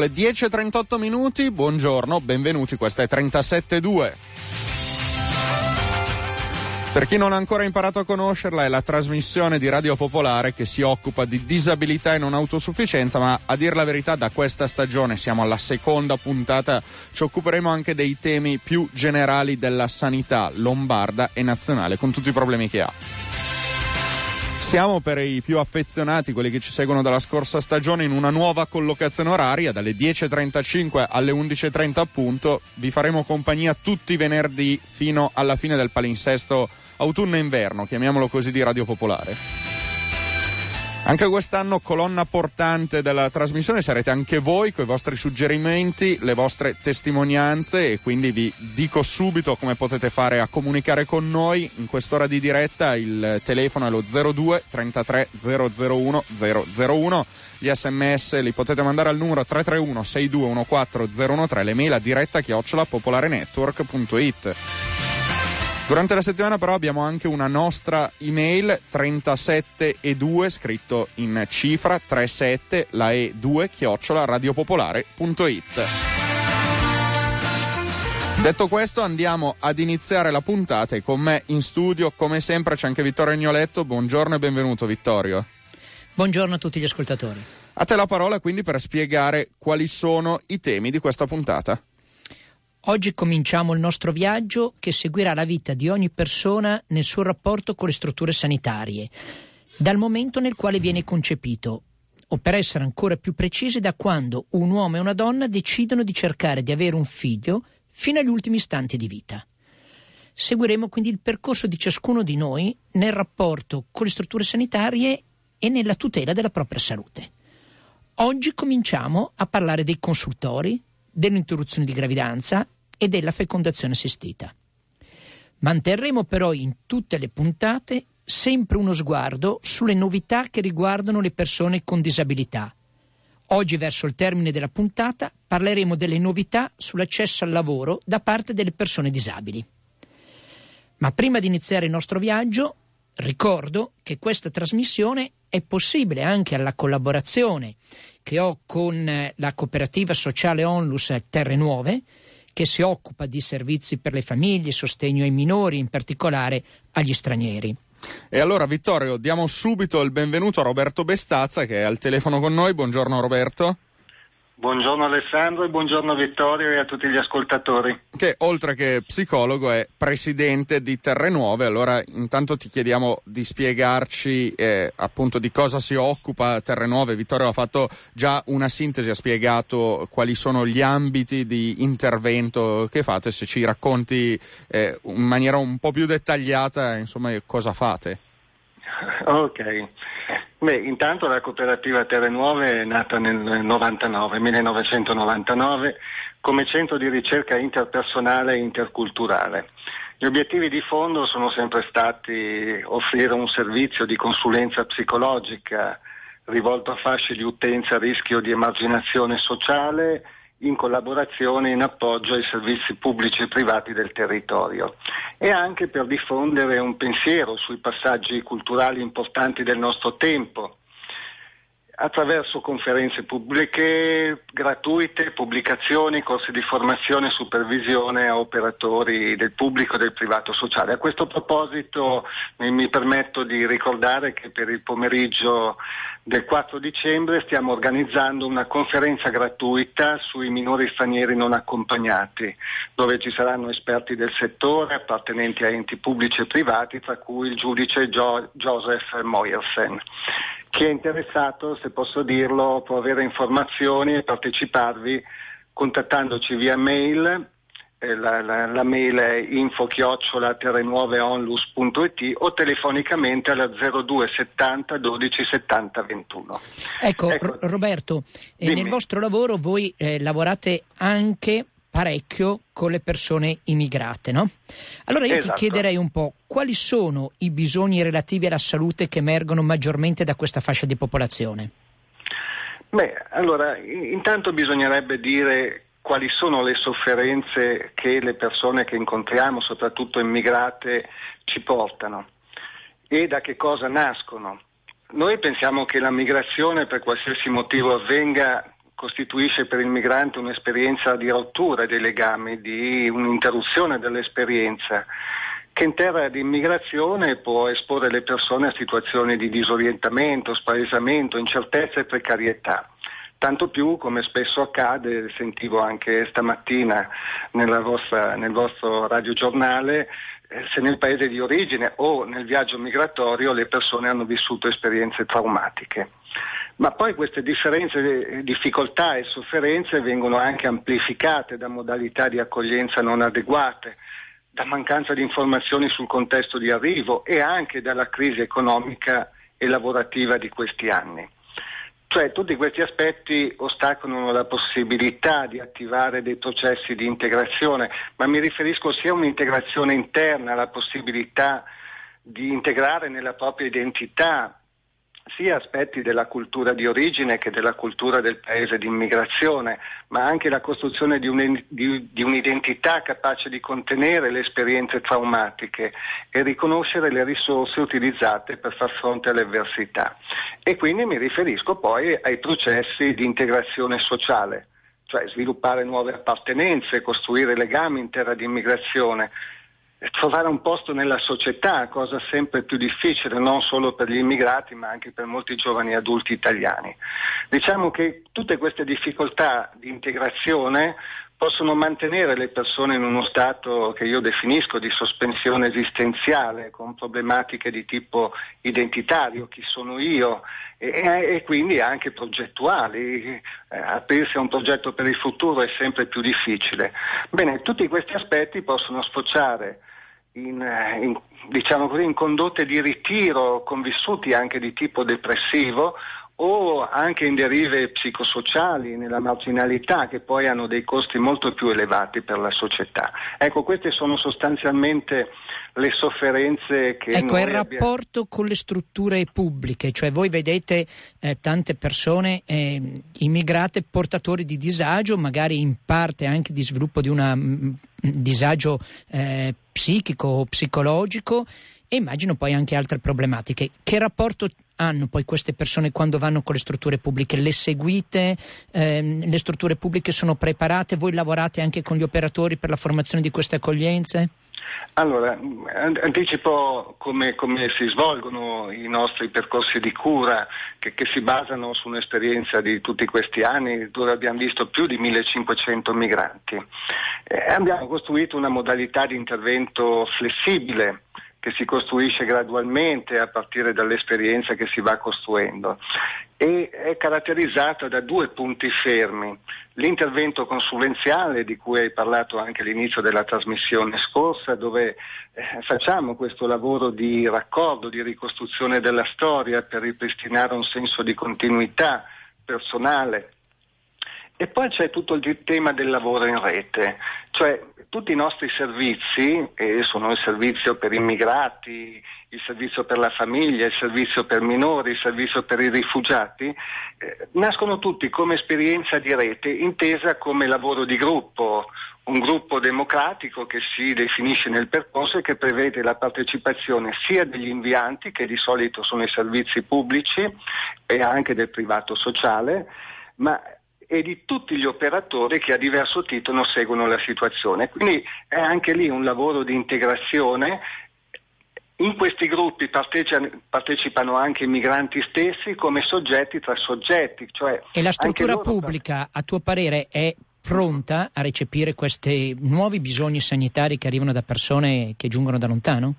Le 10.38 minuti, buongiorno, benvenuti, questa è 37.2. Per chi non ha ancora imparato a conoscerla, è la trasmissione di Radio Popolare che si occupa di disabilità e non autosufficienza, ma a dir la verità da questa stagione siamo alla seconda puntata, ci occuperemo anche dei temi più generali della sanità lombarda e nazionale, con tutti i problemi che ha. Siamo per i più affezionati, quelli che ci seguono dalla scorsa stagione, in una nuova collocazione oraria, dalle 10.35 alle 11.30 appunto. Vi faremo compagnia tutti i venerdì fino alla fine del palinsesto autunno-inverno, chiamiamolo così, di Radio Popolare. Anche quest'anno colonna portante della trasmissione sarete anche voi con i vostri suggerimenti, le vostre testimonianze e quindi vi dico subito come potete fare a comunicare con noi in quest'ora di diretta. Il telefono è lo 02 33 001 001. Gli sms li potete mandare al numero 331 6214 013, le mail a diretta chiocciola popolarenetwork.it. Durante la settimana però abbiamo anche una nostra email 37 e 2 scritto in cifra 37 la e 2 chiocciola radiopopolare.it. Detto questo andiamo ad iniziare la puntata e con me in studio come sempre c'è anche Vittorio Ignoletto. Buongiorno e benvenuto Vittorio. Buongiorno a tutti gli ascoltatori. A te la parola quindi per spiegare quali sono i temi di questa puntata. Oggi cominciamo il nostro viaggio che seguirà la vita di ogni persona nel suo rapporto con le strutture sanitarie, dal momento nel quale viene concepito, o per essere ancora più precisi da quando un uomo e una donna decidono di cercare di avere un figlio fino agli ultimi istanti di vita. Seguiremo quindi il percorso di ciascuno di noi nel rapporto con le strutture sanitarie e nella tutela della propria salute. Oggi cominciamo a parlare dei consultori, dell'interruzione di gravidanza e della fecondazione assistita. Manterremo però in tutte le puntate sempre uno sguardo sulle novità che riguardano le persone con disabilità. Oggi, verso il termine della puntata, parleremo delle novità sull'accesso al lavoro da parte delle persone disabili. Ma prima di iniziare il nostro viaggio, ricordo che questa trasmissione è possibile anche alla collaborazione che ho con eh, la cooperativa sociale Onlus Terre Nuove, che si occupa di servizi per le famiglie, sostegno ai minori, in particolare agli stranieri. E allora Vittorio, diamo subito il benvenuto a Roberto Bestazza che è al telefono con noi. Buongiorno Roberto. Buongiorno Alessandro e buongiorno Vittorio e a tutti gli ascoltatori. Che oltre che psicologo è presidente di Terre Nuove, allora intanto ti chiediamo di spiegarci eh, appunto di cosa si occupa Terre Nuove. Vittorio ha fatto già una sintesi, ha spiegato quali sono gli ambiti di intervento che fate, se ci racconti eh, in maniera un po' più dettagliata insomma cosa fate. Ok. Beh, intanto la cooperativa Terre Nuove è nata nel 99, 1999 come centro di ricerca interpersonale e interculturale. Gli obiettivi di fondo sono sempre stati offrire un servizio di consulenza psicologica rivolto a fasce di utenza a rischio di emarginazione sociale in collaborazione e in appoggio ai servizi pubblici e privati del territorio e anche per diffondere un pensiero sui passaggi culturali importanti del nostro tempo attraverso conferenze pubbliche gratuite, pubblicazioni, corsi di formazione e supervisione a operatori del pubblico e del privato sociale. A questo proposito mi permetto di ricordare che per il pomeriggio del 4 dicembre stiamo organizzando una conferenza gratuita sui minori stranieri non accompagnati, dove ci saranno esperti del settore appartenenti a enti pubblici e privati, tra cui il giudice jo- Joseph Moyersen. Chi è interessato, se posso dirlo, può avere informazioni e parteciparvi contattandoci via mail la, la, la, mail è info-terrenuoveonlus.it o telefonicamente alla 02 70 12 70 21. Ecco, ecco. Roberto, eh, nel vostro lavoro voi eh, lavorate anche parecchio con le persone immigrate, no? Allora io esatto. ti chiederei un po' quali sono i bisogni relativi alla salute che emergono maggiormente da questa fascia di popolazione? Beh, allora, intanto bisognerebbe dire quali sono le sofferenze che le persone che incontriamo, soprattutto immigrate, ci portano e da che cosa nascono. Noi pensiamo che la migrazione, per qualsiasi motivo avvenga, costituisce per il migrante un'esperienza di rottura dei legami, di un'interruzione dell'esperienza che in terra di immigrazione può esporre le persone a situazioni di disorientamento, spaesamento, incertezza e precarietà. Tanto più, come spesso accade, sentivo anche stamattina vostra, nel vostro radiogiornale, eh, se nel paese di origine o nel viaggio migratorio le persone hanno vissuto esperienze traumatiche. Ma poi queste differenze, difficoltà e sofferenze vengono anche amplificate da modalità di accoglienza non adeguate, da mancanza di informazioni sul contesto di arrivo e anche dalla crisi economica e lavorativa di questi anni. Cioè tutti questi aspetti ostacolano la possibilità di attivare dei processi di integrazione, ma mi riferisco sia a un'integrazione interna, alla possibilità di integrare nella propria identità sia aspetti della cultura di origine che della cultura del paese di immigrazione, ma anche la costruzione di, un, di, di, un'identità capace di contenere le esperienze traumatiche e riconoscere le risorse utilizzate per far fronte alle avversità. E quindi mi riferisco poi ai processi di integrazione sociale, cioè sviluppare nuove appartenenze, costruire legami in terra di immigrazione, trovare un posto nella società, cosa sempre più difficile non solo per gli immigrati ma anche per molti giovani adulti italiani. Diciamo che tutte queste difficoltà di integrazione possono mantenere le persone in uno stato che io definisco di sospensione esistenziale, con problematiche di tipo identitario, chi sono io, e, e quindi anche progettuali. Eh, aprirsi a un progetto per il futuro è sempre più difficile. Bene, tutti questi aspetti possono sfociare in, eh, in, diciamo così, in condotte di ritiro convissuti anche di tipo depressivo o anche in derive psicosociali, nella marginalità, che poi hanno dei costi molto più elevati per la società. Ecco, queste sono sostanzialmente le sofferenze che... Ecco, il rapporto abbiamo... con le strutture pubbliche, cioè voi vedete eh, tante persone eh, immigrate portatori di disagio, magari in parte anche di sviluppo di un disagio eh, psichico o psicologico e immagino poi anche altre problematiche. Che rapporto hanno poi queste persone quando vanno con le strutture pubbliche? Le seguite? Ehm, le strutture pubbliche sono preparate? Voi lavorate anche con gli operatori per la formazione di queste accoglienze? Allora, anticipo come, come, si svolgono i nostri percorsi di cura che, che, si basano su un'esperienza di tutti questi anni dove abbiamo visto più di 1500 migranti. Eh, abbiamo costruito una modalità di intervento flessibile che si costruisce gradualmente a partire dall'esperienza che si va costruendo e è caratterizzata da due punti fermi. L'intervento consulenziale di cui hai parlato anche all'inizio della trasmissione scorsa, dove eh, facciamo questo lavoro di raccordo, di ricostruzione della storia per ripristinare un senso di continuità personale. E poi c'è tutto il tema del lavoro in rete, cioè tutti i nostri servizi, eh, sono il servizio per immigrati, il servizio per la famiglia, il servizio per minori, il servizio per i rifugiati, eh, nascono tutti come esperienza di rete, intesa come lavoro di gruppo, un gruppo democratico che si definisce nel percorso e che prevede la partecipazione sia degli invianti, che di solito sono i servizi pubblici e anche del privato sociale, ma e di tutti gli operatori che a diverso titolo seguono la situazione. Quindi è anche lì un lavoro di integrazione. In questi gruppi partecipano anche i migranti stessi come soggetti tra soggetti. Cioè e la struttura pubblica, a tuo parere, è pronta a recepire questi nuovi bisogni sanitari che arrivano da persone che giungono da lontano?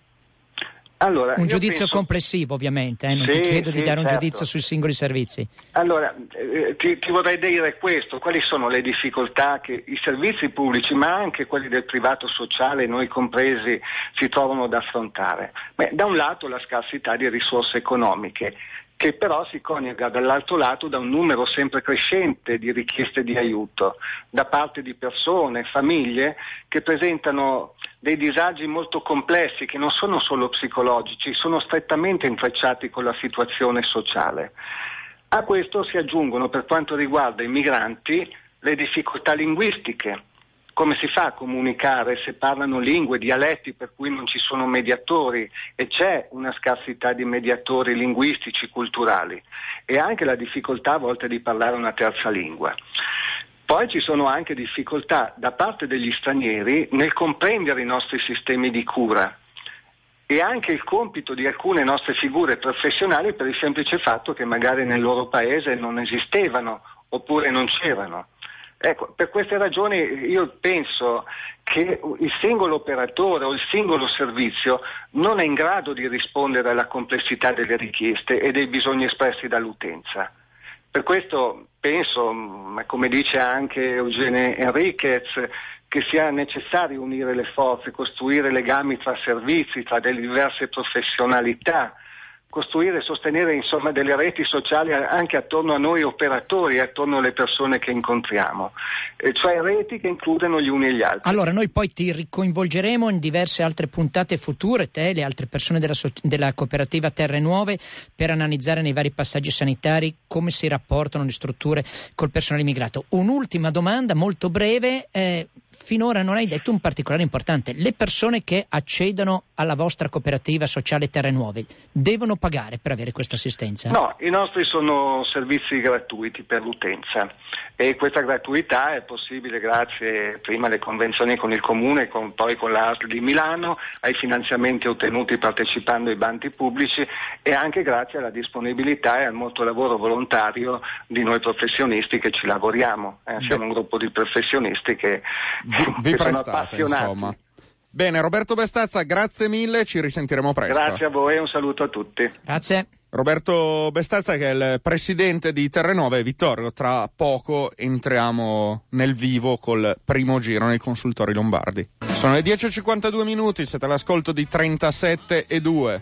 Allora, un giudizio penso... complessivo ovviamente, eh? non sì, ti chiedo sì, di dare certo. un giudizio sui singoli servizi. Allora, eh, ti, ti, vorrei dire questo, quali sono le difficoltà che i servizi pubblici, ma anche quelli del privato sociale, noi compresi, si trovano ad affrontare? Beh, da un lato la scarsità di risorse economiche, che però si coniuga dall'altro lato da un numero sempre crescente di richieste di aiuto da parte di persone, famiglie che presentano dei disagi molto complessi che non sono solo psicologici, sono strettamente intrecciati con la situazione sociale. A questo si aggiungono per quanto riguarda i migranti le difficoltà linguistiche come si fa a comunicare se parlano lingue, dialetti per cui non ci sono mediatori e c'è una scarsità di mediatori linguistici, culturali e anche la difficoltà a volte di parlare una terza lingua. Poi ci sono anche difficoltà da parte degli stranieri nel comprendere i nostri sistemi di cura e anche il compito di alcune nostre figure professionali per il semplice fatto che magari nel loro paese non esistevano oppure non c'erano. Ecco, per queste ragioni io penso che il singolo operatore o il singolo servizio non è in grado di rispondere alla complessità delle richieste e dei bisogni espressi dall'utenza. Per questo penso, come dice anche Eugene Enriquez, che sia necessario unire le forze, costruire legami tra servizi, tra delle diverse professionalità, costruire e sostenere insomma, delle reti sociali anche attorno a noi operatori attorno alle persone che incontriamo, eh, cioè reti che includano gli uni e gli altri. Allora noi poi ti ricoinvolgeremo in diverse altre puntate future, te e le altre persone della, so- della cooperativa Terre Nuove, per analizzare nei vari passaggi sanitari come si rapportano le strutture col personale immigrato. Un'ultima domanda molto breve. Eh, finora non hai detto un particolare importante. Le persone che accedono alla vostra cooperativa sociale Terre Nuove devono pagare per avere questa assistenza? No, i nostri sono servizi gratuiti per l'utenza e questa gratuità è possibile grazie prima alle convenzioni con il Comune, con, poi con l'ASL di Milano, ai finanziamenti ottenuti partecipando ai bandi pubblici e anche grazie alla disponibilità e al molto lavoro volontario di noi professionisti che ci lavoriamo. Eh, siamo un gruppo di professionisti che, vi, vi che prestate, sono appassionati. Insomma. Bene, Roberto Bestazza, grazie mille, ci risentiremo presto. Grazie a voi e un saluto a tutti. Grazie. Roberto Bestazza che è il presidente di Terrenove e Vittorio, tra poco entriamo nel vivo col primo giro nei consultori lombardi. Sono le 10.52 minuti, siete all'ascolto di 37 e 2.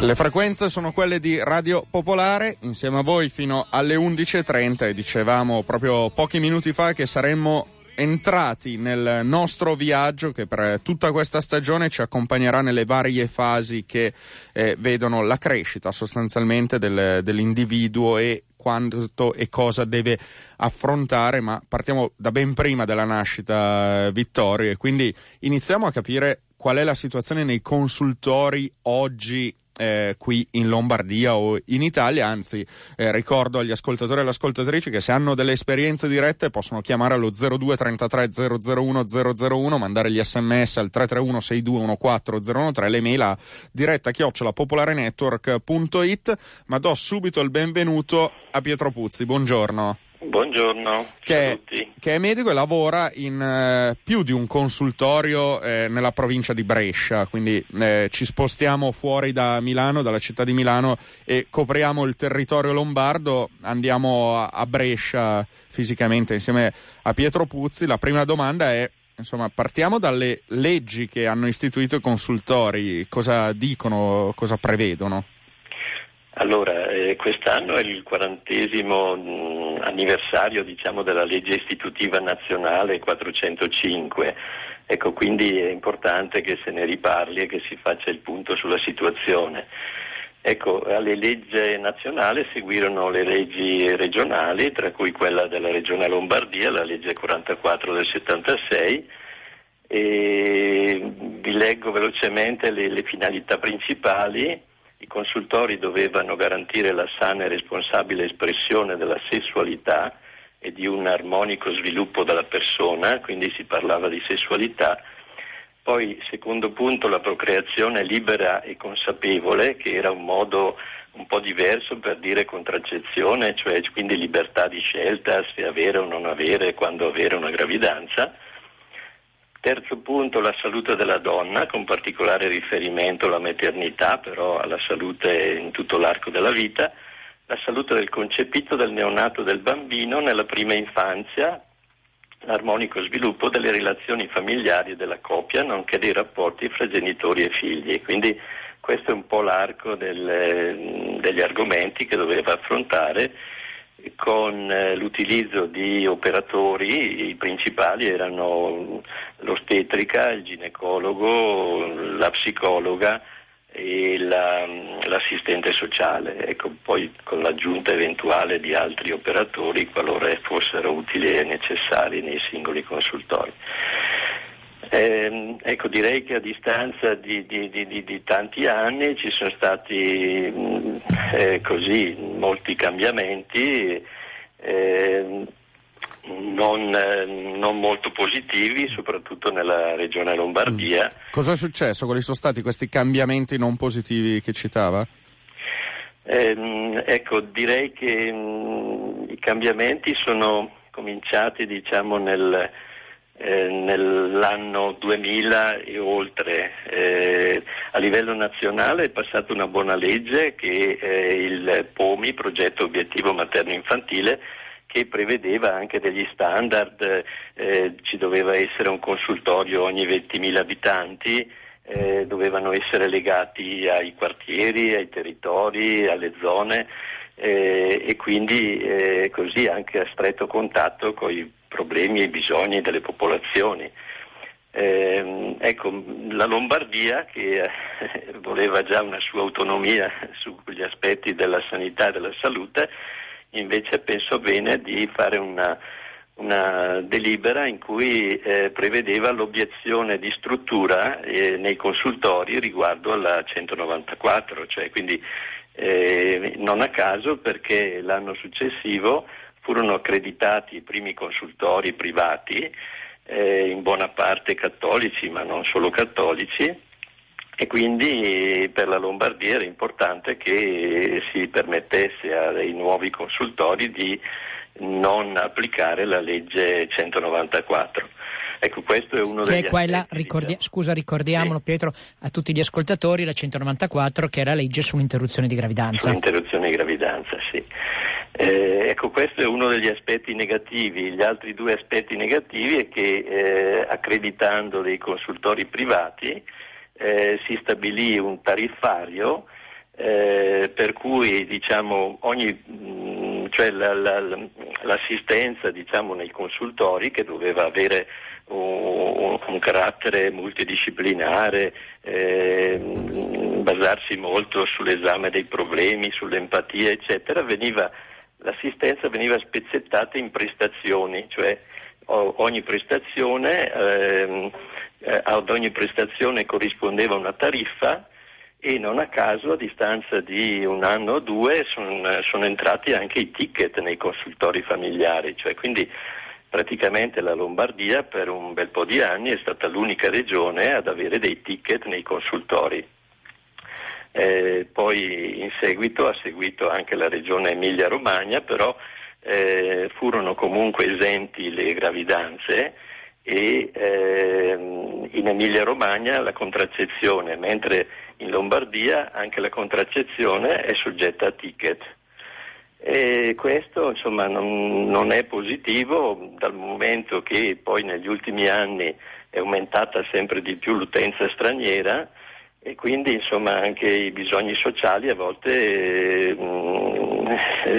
Le frequenze sono quelle di Radio Popolare, insieme a voi fino alle 11.30 e dicevamo proprio pochi minuti fa che saremmo entrati nel nostro viaggio che per tutta questa stagione ci accompagnerà nelle varie fasi che eh, vedono la crescita sostanzialmente del, dell'individuo e quanto e cosa deve affrontare, ma partiamo da ben prima della nascita eh, Vittorio e quindi iniziamo a capire qual è la situazione nei consultori oggi eh, qui in Lombardia o in Italia, anzi eh, ricordo agli ascoltatori e alle ascoltatrici che se hanno delle esperienze dirette possono chiamare allo 0233 001 001, mandare gli sms al 331 6214 013, l'email a diretta chiocciola popolarenetwork.it, ma do subito il benvenuto a Pietro Puzzi, buongiorno. Buongiorno che, a tutti. Che è medico e lavora in eh, più di un consultorio eh, nella provincia di Brescia, quindi eh, ci spostiamo fuori da Milano, dalla città di Milano e copriamo il territorio lombardo, andiamo a, a Brescia fisicamente insieme a Pietro Puzzi. La prima domanda è insomma, partiamo dalle leggi che hanno istituito i consultori, cosa dicono, cosa prevedono? Allora, eh, quest'anno è il quarantesimo mh, anniversario diciamo, della legge istitutiva nazionale 405, ecco, quindi è importante che se ne riparli e che si faccia il punto sulla situazione. Ecco, alle leggi nazionali seguirono le leggi regionali, tra cui quella della regione Lombardia, la legge 44 del 76, e vi leggo velocemente le, le finalità principali i consultori dovevano garantire la sana e responsabile espressione della sessualità e di un armonico sviluppo della persona, quindi si parlava di sessualità. Poi, secondo punto, la procreazione libera e consapevole, che era un modo un po' diverso per dire contraccezione, cioè quindi libertà di scelta se avere o non avere, quando avere una gravidanza Terzo punto, la salute della donna, con particolare riferimento alla maternità, però alla salute in tutto l'arco della vita, la salute del concepito, del neonato, del bambino nella prima infanzia, l'armonico sviluppo delle relazioni familiari e della coppia, nonché dei rapporti fra genitori e figli. Quindi questo è un po' l'arco del, degli argomenti che doveva affrontare con eh, l'utilizzo di operatori, i principali erano l'ostetrica, il ginecologo, la psicologa e la, l'assistente sociale, ecco, poi con l'aggiunta eventuale di altri operatori qualora fossero utili e necessari nei singoli consultori. Eh, ecco, direi che a distanza di, di, di, di tanti anni ci sono stati mm, eh, così molti cambiamenti. Eh, non, non, molto positivi, soprattutto nella regione Lombardia. Mm. Cosa è successo? Quali sono stati questi cambiamenti non positivi che citava? Eh, ecco, direi che mh, mm, i cambiamenti sono cominciati diciamo, nel, eh, nell'anno 2000 e oltre. Eh, a livello nazionale è passata una buona legge che è il POMI, Progetto Obiettivo Materno Infantile, che prevedeva anche degli standard, eh, ci doveva essere un consultorio ogni 20.000 abitanti, eh, dovevano essere legati ai quartieri, ai territori, alle zone eh, e quindi eh, così anche a stretto contatto con i problemi e i bisogni delle popolazioni. Eh, ecco, la Lombardia, che eh, voleva già una sua autonomia sugli aspetti della sanità e della salute, invece penso bene di fare una, una delibera in cui eh, prevedeva l'obiezione di struttura eh, nei consultori riguardo alla 194, cioè quindi eh, non a caso perché l'anno successivo furono accreditati i primi consultori privati, eh, in buona parte cattolici ma non solo cattolici, e quindi per la Lombardia era importante che si permettesse ai nuovi consultori di non applicare la legge 194. Ecco, questo è uno che degli è quella, ricordi- Scusa, ricordiamolo sì. Pietro a tutti gli ascoltatori, la 194 che la legge sull'interruzione di gravidanza. Sull'interruzione di gravidanza, sì. Eh, ecco, questo è uno degli aspetti negativi. Gli altri due aspetti negativi è che eh, accreditando dei consultori privati eh, si stabilì un tariffario eh, per cui diciamo, ogni, mh, mm, cioè la, la, l'assistenza diciamo, nei consultori che doveva avere un, un carattere multidisciplinare, eh, basarsi molto sull'esame dei problemi, sull'empatia, eccetera, veniva, l'assistenza veniva spezzettata in prestazioni, cioè ogni prestazione ehm, eh, ad ogni prestazione corrispondeva una tariffa e non a caso a distanza di un anno o due son, sono entrati anche i ticket nei consultori familiari, cioè quindi praticamente la Lombardia per un bel po' di anni è stata l'unica regione ad avere dei ticket nei consultori. Eh, poi in seguito ha seguito anche la regione Emilia-Romagna, però eh, furono comunque esenti le gravidanze e ehm, in Emilia Romagna la contraccezione, mentre in Lombardia anche la contraccezione è soggetta a ticket. E questo insomma, non, non, è positivo dal momento che poi negli ultimi anni è aumentata sempre di più l'utenza straniera e quindi insomma, anche i bisogni sociali a volte eh,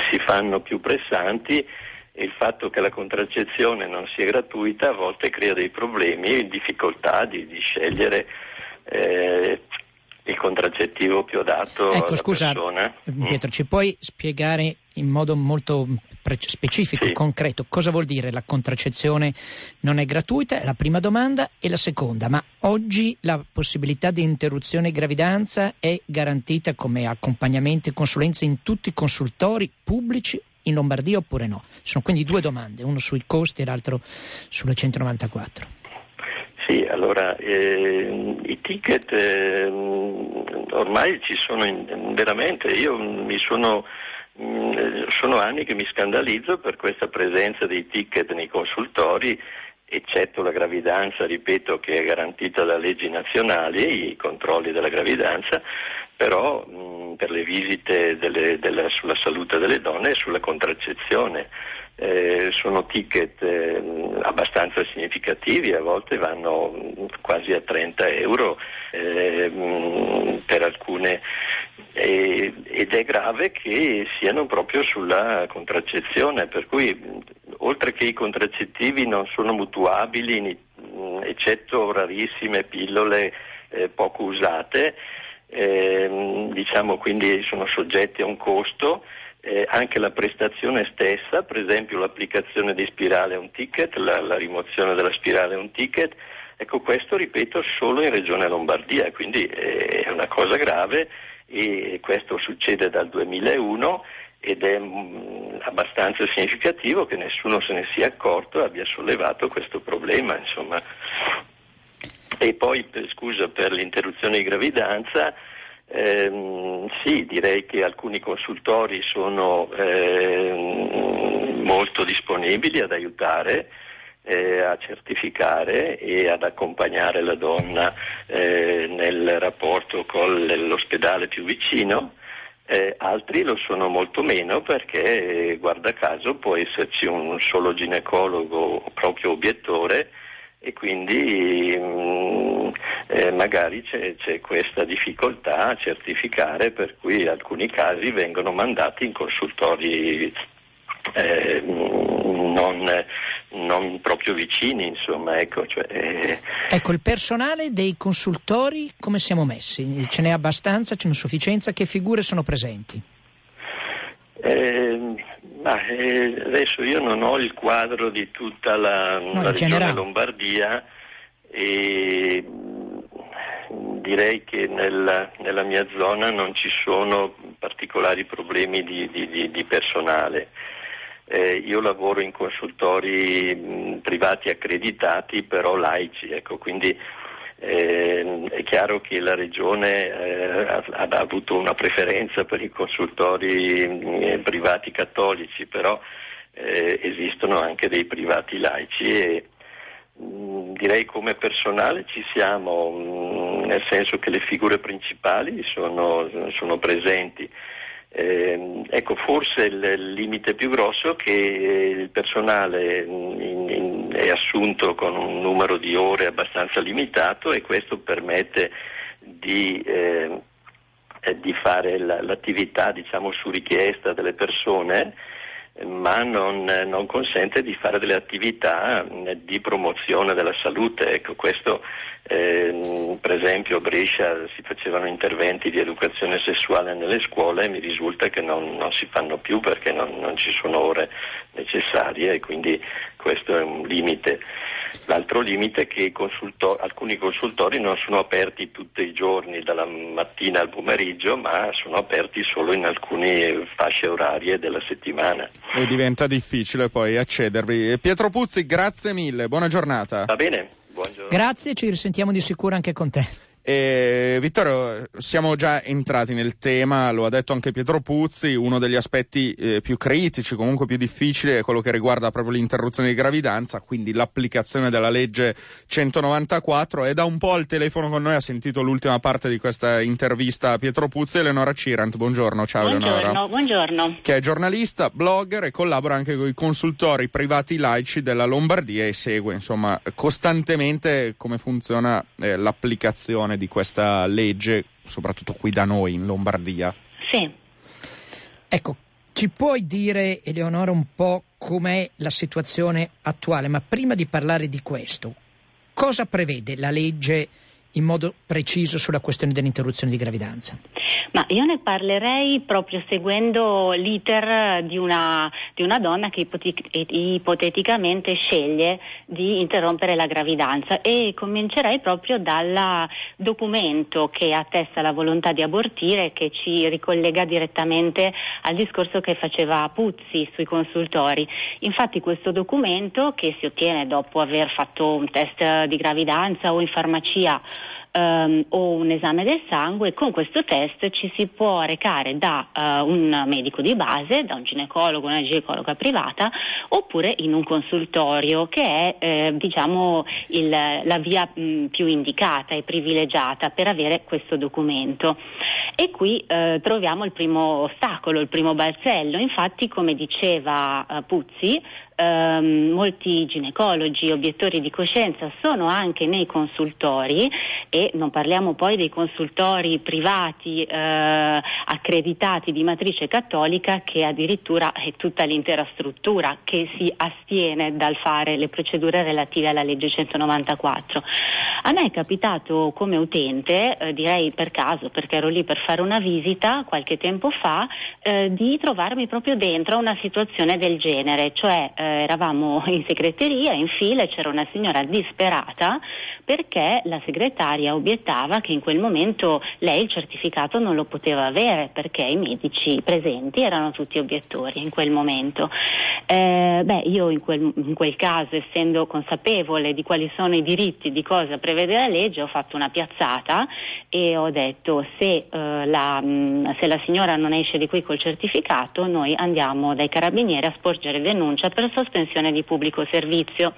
si fanno più pressanti e il fatto che la contraccezione non sia gratuita a volte crea dei problemi difficoltà di, di scegliere eh, il contraccettivo più adatto ecco, scusa, persona. Mm. Pietro, ci puoi spiegare in modo molto specifico, sì. concreto, cosa vuol dire la contraccezione non è gratuita? È la prima domanda. E la seconda, ma oggi la possibilità di interruzione gravidanza è garantita come accompagnamento e consulenza in tutti i consultori pubblici in Lombardia oppure no? Sono quindi due domande, uno sui costi e l'altro sulle 194. Sì, allora eh, i ticket eh, ormai ci sono in, veramente, io mi sono, sono anni che mi scandalizzo per questa presenza dei ticket nei consultori eccetto la gravidanza, ripeto, che è garantita da leggi nazionali, i controlli della gravidanza, però mh, per le visite delle, della, sulla salute delle donne e sulla contraccezione. Eh, sono ticket eh, abbastanza significativi, a volte vanno quasi a 30 euro eh, per alcune ed è grave che siano proprio sulla contraccezione, per cui oltre che i contraccettivi non sono mutuabili, eccetto rarissime pillole eh, poco usate, eh, diciamo quindi sono soggetti a un costo, eh, anche la prestazione stessa, per esempio l'applicazione di spirale è un ticket, la, la rimozione della spirale è un ticket, Ecco, questo ripeto solo in Regione Lombardia, quindi è una cosa grave e questo succede dal 2001 ed è mh, abbastanza significativo che nessuno se ne sia accorto e abbia sollevato questo problema. Insomma. E poi, scusa, per l'interruzione di gravidanza, ehm, sì, direi che alcuni consultori sono ehm, molto disponibili ad aiutare eh, a certificare e ad accompagnare la donna eh, nel rapporto con l'ospedale più vicino. Eh, altri lo sono molto meno perché, guarda caso, può esserci un solo ginecologo proprio obiettore e quindi mh, mm, eh, magari c'è, c'è, questa difficoltà a certificare per cui alcuni casi vengono mandati in consultori eh, non, non, proprio vicini, insomma. Ecco, cioè, eh. ecco, il personale dei consultori come siamo messi? Ce n'è abbastanza, ce n'è sufficienza? Che figure sono presenti? Eh, ma, eh, adesso io non ho il quadro di tutta la, no, la regione. Lombardia e direi che nella, nella, mia zona non ci sono particolari problemi di, di, di personale. Eh, io lavoro in consultori mh, privati accreditati, però laici, ecco, quindi eh, è chiaro che la Regione eh, ha, ha, avuto una preferenza per i consultori mh, privati cattolici, però eh, esistono anche dei privati laici e mh, direi come personale ci siamo, nel senso che le figure principali sono, sono presenti. Eh, ecco, forse il, limite più grosso è che il personale in, in, è assunto con un numero di ore abbastanza limitato e questo permette di, eh, di fare la, l'attività diciamo, su richiesta delle persone ma non, non, consente di fare delle attività di promozione della salute. Ecco, questo, eh, per esempio a Brescia si facevano interventi di educazione sessuale nelle scuole e mi risulta che non, non si fanno più perché non, non, ci sono ore necessarie e quindi questo è un limite. L'altro limite è che consultor- alcuni consultori non sono aperti tutti i giorni, dalla mattina al pomeriggio, ma sono aperti solo in alcune fasce orarie della settimana. E diventa difficile poi accedervi. Pietro Puzzi, grazie mille, buona giornata. Va bene, buongiorno. Grazie, ci risentiamo di sicuro anche con te. E, Vittorio, siamo già entrati nel tema, lo ha detto anche Pietro Puzzi, uno degli aspetti eh, più critici, comunque più difficili, è quello che riguarda proprio l'interruzione di gravidanza, quindi l'applicazione della legge 194. E da un po' al telefono con noi ha sentito l'ultima parte di questa intervista a Pietro Puzzi e Eleonora Cirant. Buongiorno, ciao buongiorno, Eleonora. Buongiorno. Che è giornalista, blogger e collabora anche con i consultori privati laici della Lombardia e segue insomma costantemente come funziona eh, l'applicazione di questa legge, soprattutto qui da noi in Lombardia? Sì. Ecco, ci puoi dire, Eleonora, un po' com'è la situazione attuale, ma prima di parlare di questo, cosa prevede la legge in modo preciso sulla questione dell'interruzione di gravidanza? Ma io ne parlerei proprio seguendo l'iter di una, di una donna che ipoteticamente sceglie di interrompere la gravidanza e comincerei proprio dal documento che attesta la volontà di abortire che ci ricollega direttamente al discorso che faceva Puzzi sui consultori. Infatti questo documento che si ottiene dopo aver fatto un test di gravidanza o in farmacia um, o un esame del sangue, con questo test ci si può recare da uh, un medico di base, da un ginecologo, una ginecologa privata, oppure in un consultorio che è eh, diciamo il, la via mh, più indicata e privilegiata per avere questo documento. E qui eh, troviamo il primo ostacolo, il primo balzello. Infatti, come diceva uh, Puzzi, ehm, molti ginecologi, obiettori di coscienza sono anche nei consultori e non parliamo poi dei consultori privati eh, accreditati di matrice cattolica che addirittura è tutta l'intera struttura che si astiene dal fare le procedure relative alla legge 194. A me è capitato come utente, eh, direi per caso perché ero lì per fare una visita qualche tempo fa, eh, di trovarmi proprio dentro una situazione del genere, cioè eh, eravamo in segreteria, in fila, c'era una signora disperata perché la segretaria obiettava che in quel momento lei il certificato non lo poteva avere perché i medici presenti erano tutti obiettori in quel momento. Eh, beh, io in quel, in quel caso, essendo consapevole di quali sono i diritti, di cosa prevede la legge, ho fatto una piazzata e ho detto se, eh, la, se la signora non esce di qui col certificato, noi andiamo dai carabinieri a sporgere denuncia per sospensione di pubblico servizio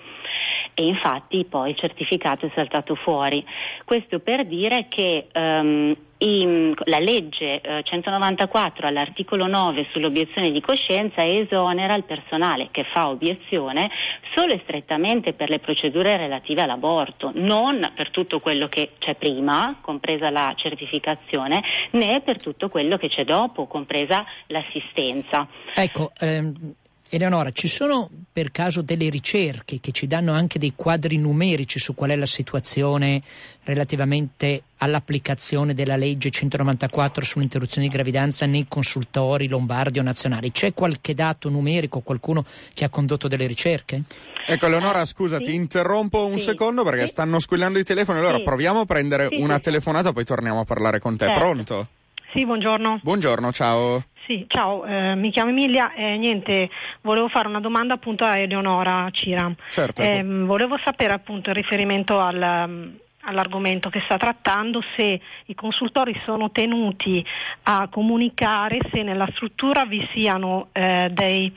e infatti poi il certificato è saltato fuori. Questo per dire che um, in, la legge eh, 194 all'articolo 9 sull'obiezione di coscienza esonera il personale che fa obiezione solo e strettamente per le procedure relative all'aborto, non per tutto quello che c'è prima, compresa la certificazione, né per tutto quello che c'è dopo, compresa l'assistenza. Ecco, ehm, Eleonora, ci sono per caso delle ricerche che ci danno anche dei quadri numerici su qual è la situazione relativamente all'applicazione della legge 194 sull'interruzione di gravidanza nei consultori lombardi o nazionali? C'è qualche dato numerico, qualcuno che ha condotto delle ricerche? Ecco, Eleonora, scusa, sì. ti interrompo un sì. secondo perché sì. stanno squillando i telefoni. Allora proviamo a prendere una telefonata, poi torniamo a parlare con te. Certo. Pronto? Sì, buongiorno. Buongiorno, ciao. Sì, ciao, eh, mi chiamo Emilia e niente, volevo fare una domanda appunto a Eleonora Cira. Certo. Eh, volevo sapere appunto in riferimento al, mm, all'argomento che sta trattando se i consultori sono tenuti a comunicare se nella struttura vi siano eh, dei,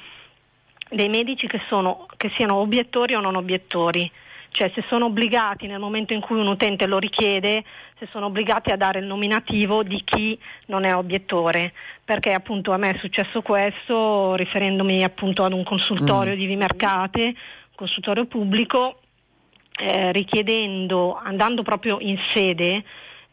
dei, medici che, sono, che siano obiettori o non obiettori cioè se sono obbligati nel momento in cui un utente lo richiede, se sono obbligati a dare il nominativo di chi non è obiettore, perché appunto a me è successo questo riferendomi appunto ad un consultorio mm. di Vimercate, un consultorio pubblico, eh, richiedendo, andando proprio in sede,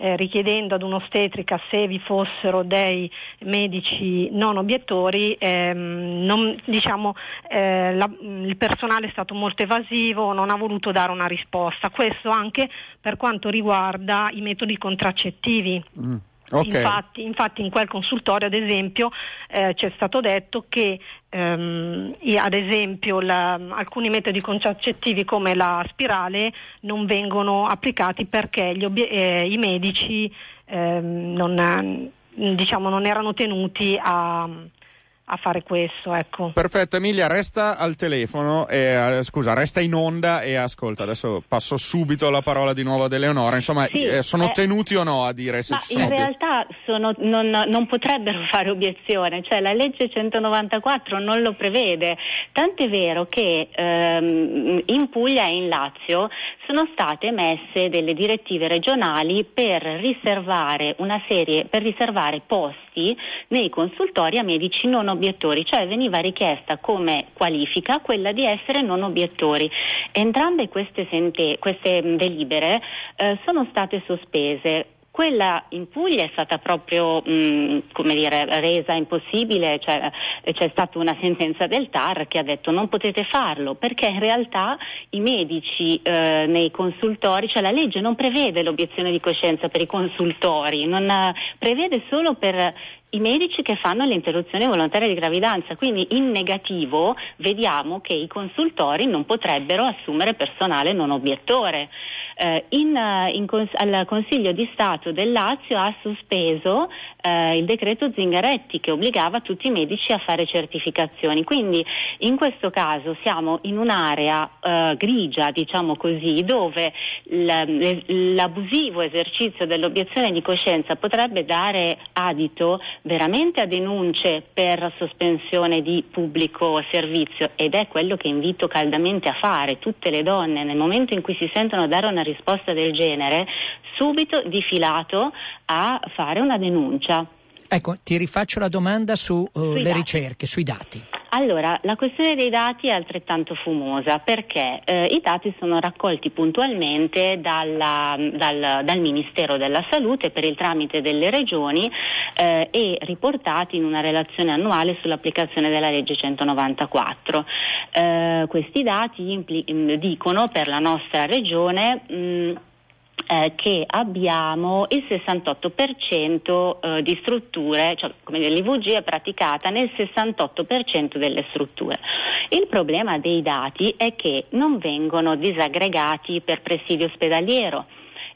eh, richiedendo ad un'ostetrica se vi fossero dei medici non obiettori, ehm, non, diciamo, eh, la, il personale è stato molto evasivo, non ha voluto dare una risposta. Questo anche per quanto riguarda i metodi contraccettivi. Mm. Okay. Infatti, infatti, in quel consultorio, ad esempio, eh, ci è stato detto che ehm, ad esempio la, alcuni metodi contraccettivi come la spirale non vengono applicati perché obie- eh, i medici ehm, non, diciamo, non erano tenuti a a fare questo. Ecco. Perfetto, Emilia, resta al telefono, e, uh, scusa, resta in onda e ascolta. Adesso passo subito la parola di nuovo ad Eleonora. Insomma, sì, eh, sono eh, tenuti o no a dire se ci sono? In realtà sono, non, non, potrebbero fare obiezione, cioè la legge 194 non lo prevede. Tant'è vero che ehm, in Puglia e in Lazio sono state emesse delle direttive regionali per riservare una serie, per riservare posti nei consultori a medici non obiettori, cioè veniva richiesta come qualifica quella di essere non obiettori. Entrambe queste, sente, queste delibere eh, sono state sospese quella in Puglia è stata proprio mh, come dire, resa impossibile, cioè, eh, c'è stata una sentenza del TAR che ha detto non potete farlo perché in realtà i medici eh, nei consultori, cioè la legge non prevede l'obiezione di coscienza per i consultori, non ha, prevede solo per i medici che fanno l'interruzione volontaria di gravidanza, quindi in negativo vediamo che i consultori non potrebbero assumere personale non obiettore eh, in, eh, in cons- al Consiglio di Stato del Lazio ha sospeso eh, il decreto Zingaretti che obbligava tutti i medici a fare certificazioni. Quindi in questo caso siamo in un'area eh, grigia, diciamo così, dove l'abusivo esercizio dell'obiezione di coscienza potrebbe dare adito veramente a denunce per sospensione di pubblico servizio ed è quello che invito caldamente a fare tutte le donne nel momento in cui si sentono dare una risposta del genere, subito difilato a fare una denuncia. Ecco, ti rifaccio la domanda sulle uh, ricerche, sui dati. Allora, la questione dei dati è altrettanto fumosa perché eh, i dati sono raccolti puntualmente dalla, dal, dal, Ministero della Salute per il tramite delle regioni eh, e riportati in una relazione annuale sull'applicazione della legge 194. Eh, questi dati impli- dicono per la nostra regione mh, eh, che abbiamo il 68% eh, di strutture, cioè come l'IVG è praticata nel 68% delle strutture. Il problema dei dati è che non vengono disaggregati per presidio ospedaliero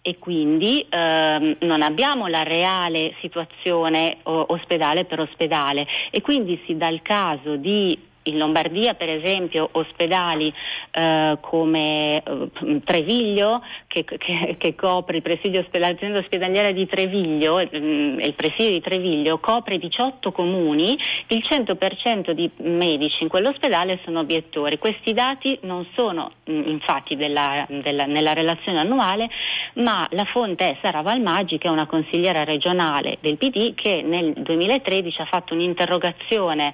e quindi ehm, non abbiamo la reale situazione o, ospedale per ospedale e quindi si dà il caso di in Lombardia per esempio ospedali eh, come eh, Treviglio che, che, che, copre il presidio ospedaliero, ospedaliera di Treviglio, mm, il presidio di Treviglio copre 18 comuni, il 100% di medici in quell'ospedale sono obiettori. Questi dati non sono mm, infatti della, della, nella relazione annuale, ma la fonte è Sara Valmaggi che è una consigliera regionale del PD che nel 2013 ha fatto un'interrogazione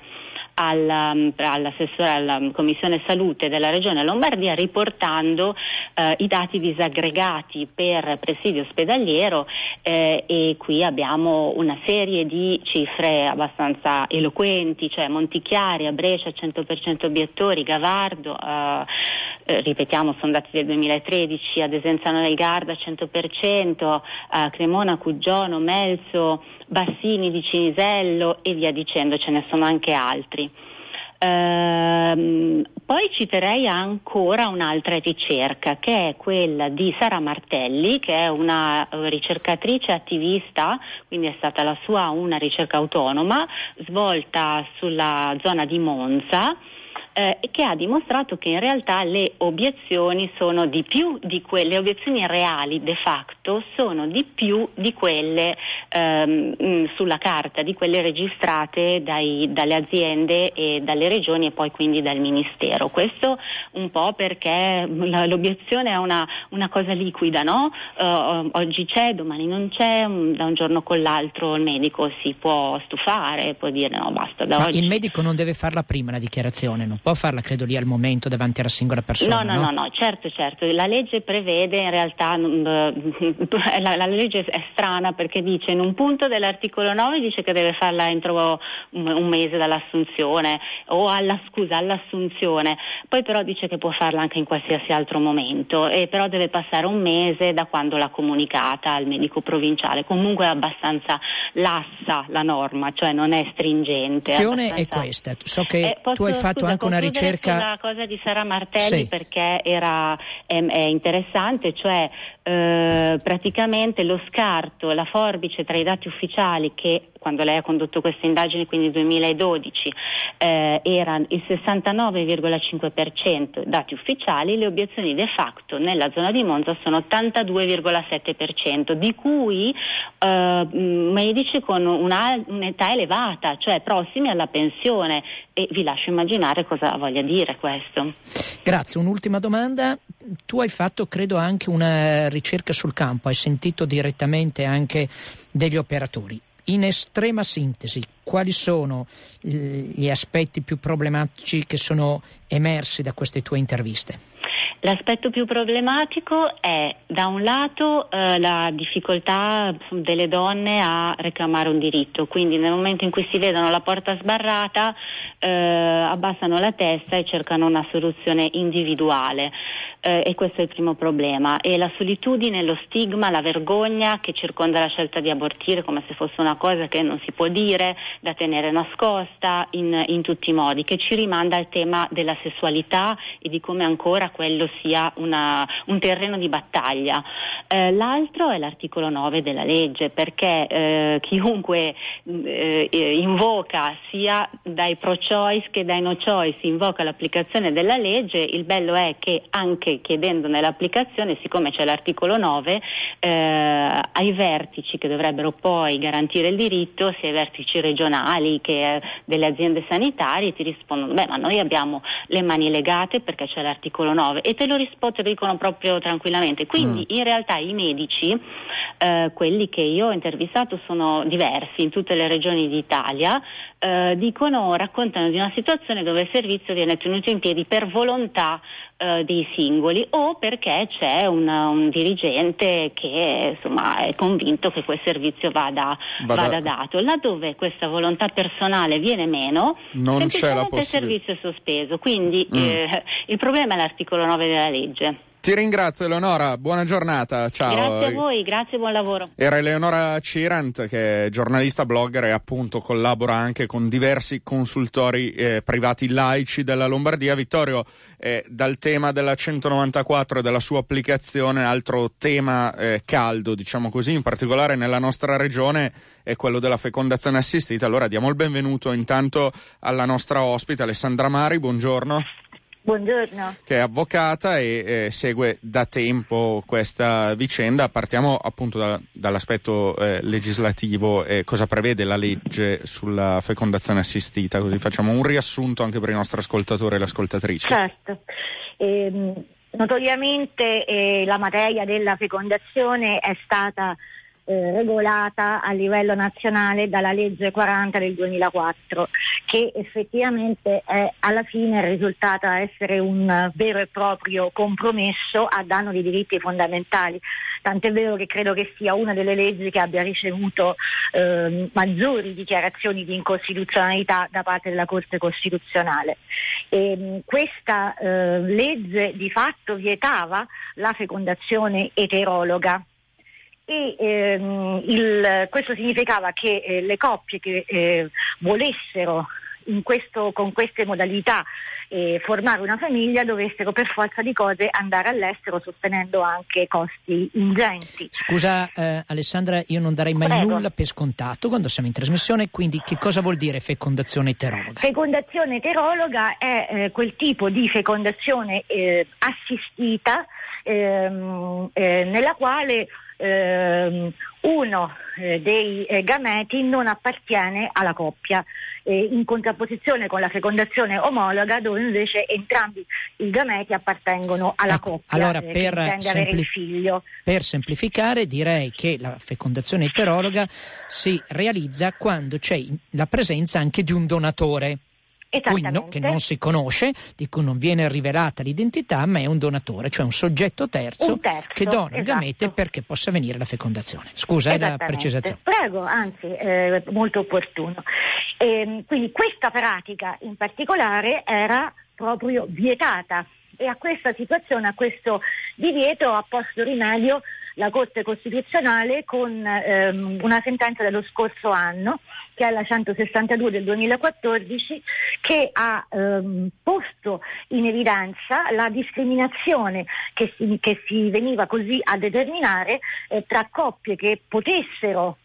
alla, all'assessore alla Commissione Salute della Regione Lombardia riportando eh, i dati disaggregati per presidio ospedaliero eh, e qui abbiamo una serie di cifre abbastanza eloquenti, cioè Montichiari, a Brescia 100% obiettori, Gavardo, eh, eh, ripetiamo sono dati del 2013, ad Esenzano del Garda 100%, Cremona, Cuggiono, Melzo, Bassini di Cinisello e via dicendo, ce ne sono anche altri. Ehm, poi citerei ancora un'altra ricerca che è quella di Sara Martelli, che è una eh, ricercatrice attivista, quindi è stata la sua una ricerca autonoma, svolta sulla zona di Monza eh, che ha dimostrato che in realtà le obiezioni sono di più di quelle, obiezioni reali de facto sono di più di quelle ehm, mm, sulla carta, di quelle registrate dai, dalle aziende e dalle regioni e poi quindi dal Ministero. Questo un po' perché l'obiezione è una, una cosa liquida, no? Uh, oggi c'è, domani non c'è, da un giorno con l'altro il medico si può stufare, può dire no basta da Ma oggi. Il medico non deve farla prima la dichiarazione, non può farla credo lì al momento davanti alla singola persona. No, no, no, no, certo, certo. La legge prevede in realtà, la, la, legge è strana perché dice in un punto dell'articolo 9 dice che deve farla entro un, un mese dall'assunzione o alla, scusa, all'assunzione, poi però dice che può farla anche in qualsiasi altro momento, e però deve passare un mese da quando l'ha comunicata al medico provinciale. Comunque è abbastanza lassa la norma, cioè non è stringente. La questione è questa, so che eh, posso, tu hai fatto scusa, anche una ricerca... La cosa di Sara Martelli sì. perché era, è, è interessante, cioè eh, praticamente lo scarto, la forbice tra i dati ufficiali che quando lei ha condotto queste indagini, quindi nel 2012, eh, era il 69,5% dati ufficiali, le obiezioni de facto nella zona di Monza sono 82,7%, di cui eh, medici con una, un'età elevata, cioè prossimi alla pensione e vi lascio immaginare cosa voglia dire questo. Grazie, un'ultima domanda. Tu hai fatto, credo, anche una ricerca sul campo, hai sentito direttamente anche degli operatori. In estrema sintesi, quali sono gli aspetti più problematici che sono emersi da queste tue interviste? L'aspetto più problematico è da un lato eh, la difficoltà delle donne a reclamare un diritto, quindi nel momento in cui si vedono la porta sbarrata eh, abbassano la testa e cercano una soluzione individuale eh, e questo è il primo problema. E la solitudine, lo stigma, la vergogna che circonda la scelta di abortire come se fosse una cosa che non si può dire, da tenere nascosta in, in tutti i modi, che ci rimanda al tema della sessualità e di come ancora quello sia una, un terreno di battaglia. Eh, l'altro è l'articolo 9 della legge, perché eh, chiunque eh, invoca sia dai pro-choice che dai no-choice, invoca l'applicazione della legge, il bello è che anche anche chiedendo nell'applicazione, siccome c'è l'articolo 9, eh, ai vertici che dovrebbero poi garantire il diritto, sia ai vertici regionali che delle aziende sanitarie, ti rispondono, beh ma noi abbiamo le mani legate perché c'è l'articolo 9 e te lo, rispo- te lo dicono proprio tranquillamente. Quindi mm. in realtà i medici, eh, quelli che io ho intervistato sono diversi in tutte le regioni d'Italia, eh, dicono, raccontano di una situazione dove il servizio viene tenuto in piedi per volontà eh, dei singoli o perché c'è una, un dirigente che insomma, è convinto che quel servizio vada, vada. vada, dato. Laddove questa volontà personale viene meno, non c'è la il servizio è sospeso. Quindi mm. eh, il problema è l'articolo 9 della legge. Ti ringrazio Eleonora, buona giornata, ciao. Grazie a voi, grazie buon lavoro. Era Eleonora Cirant che è giornalista, blogger e appunto collabora anche con diversi consultori eh, privati laici della Lombardia. Vittorio, eh, dal tema della 194 e della sua applicazione, altro tema eh, caldo, diciamo così, in particolare nella nostra regione è quello della fecondazione assistita. Allora diamo il benvenuto intanto alla nostra ospite Alessandra Mari, buongiorno. Buongiorno. Che è avvocata e eh, segue da tempo questa vicenda. Partiamo appunto da, dall'aspetto eh, legislativo e cosa prevede la legge sulla fecondazione assistita, così facciamo un riassunto anche per i nostri ascoltatori e le ascoltatrici. Certo. Eh, notoriamente eh, la materia della fecondazione è stata eh, regolata a livello nazionale dalla legge 40 del 2004 che effettivamente è alla fine risultata essere un vero e proprio compromesso a danno di diritti fondamentali. Tant'è vero che credo che sia una delle leggi che abbia ricevuto eh, maggiori dichiarazioni di incostituzionalità da parte della Corte Costituzionale. E, questa eh, legge di fatto vietava la fecondazione eterologa e ehm, il, questo significava che eh, le coppie che eh, volessero questo, con queste modalità eh, formare una famiglia dovessero per forza di cose andare all'estero sostenendo anche costi ingenti. Scusa eh, Alessandra, io non darei mai Prego. nulla per scontato quando siamo in trasmissione, quindi che cosa vuol dire fecondazione eterologa? Fecondazione eterologa è eh, quel tipo di fecondazione eh, assistita ehm, eh, nella quale ehm, uno eh, dei eh, gameti non appartiene alla coppia, in contrapposizione con la fecondazione omologa dove invece entrambi i gameti appartengono alla Ecco, coppia allora, eh, per sempli- il figlio. Per semplificare direi che la fecondazione eterologa si realizza quando c'è la presenza anche di un donatore. Quindi no- Esattamente. che non si conosce, di cui non viene rivelata l'identità, ma è un donatore, cioè un soggetto terzo, Un terzo, che dona il esatto. gamete perché possa avvenire la fecondazione. Scusa, è la precisazione. Prego, anzi, eh, molto opportuno. Ehm, quindi questa pratica in particolare era proprio vietata e a questa situazione, a questo divieto ha posto rimedio la Corte Costituzionale con ehm, una sentenza dello scorso anno, che è la 162 del 2014, che ha ehm, posto in evidenza la discriminazione che si, che si veniva così a determinare eh, tra coppie che potessero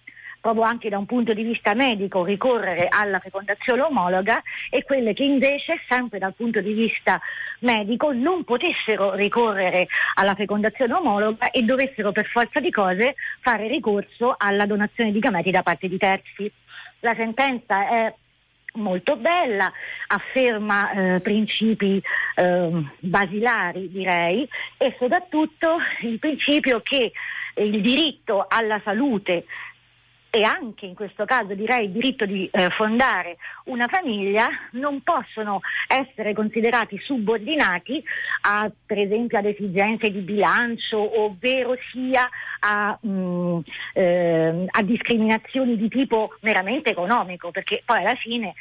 proprio anche da un punto di vista medico ricorrere alla fecondazione omologa e quelle che invece, sempre dal punto di vista medico, non potessero ricorrere alla fecondazione omologa e dovessero per forza di cose fare ricorso alla donazione di gameti da parte di terzi. La sentenza è molto bella, afferma eh, principi eh, basilari direi e soprattutto il principio che il diritto alla salute e anche in questo caso direi il diritto di eh, fondare una famiglia non possono essere considerati subordinati a, per esempio ad esigenze di bilancio ovvero sia a, mh, ehm, a discriminazioni di tipo meramente economico perché poi alla fine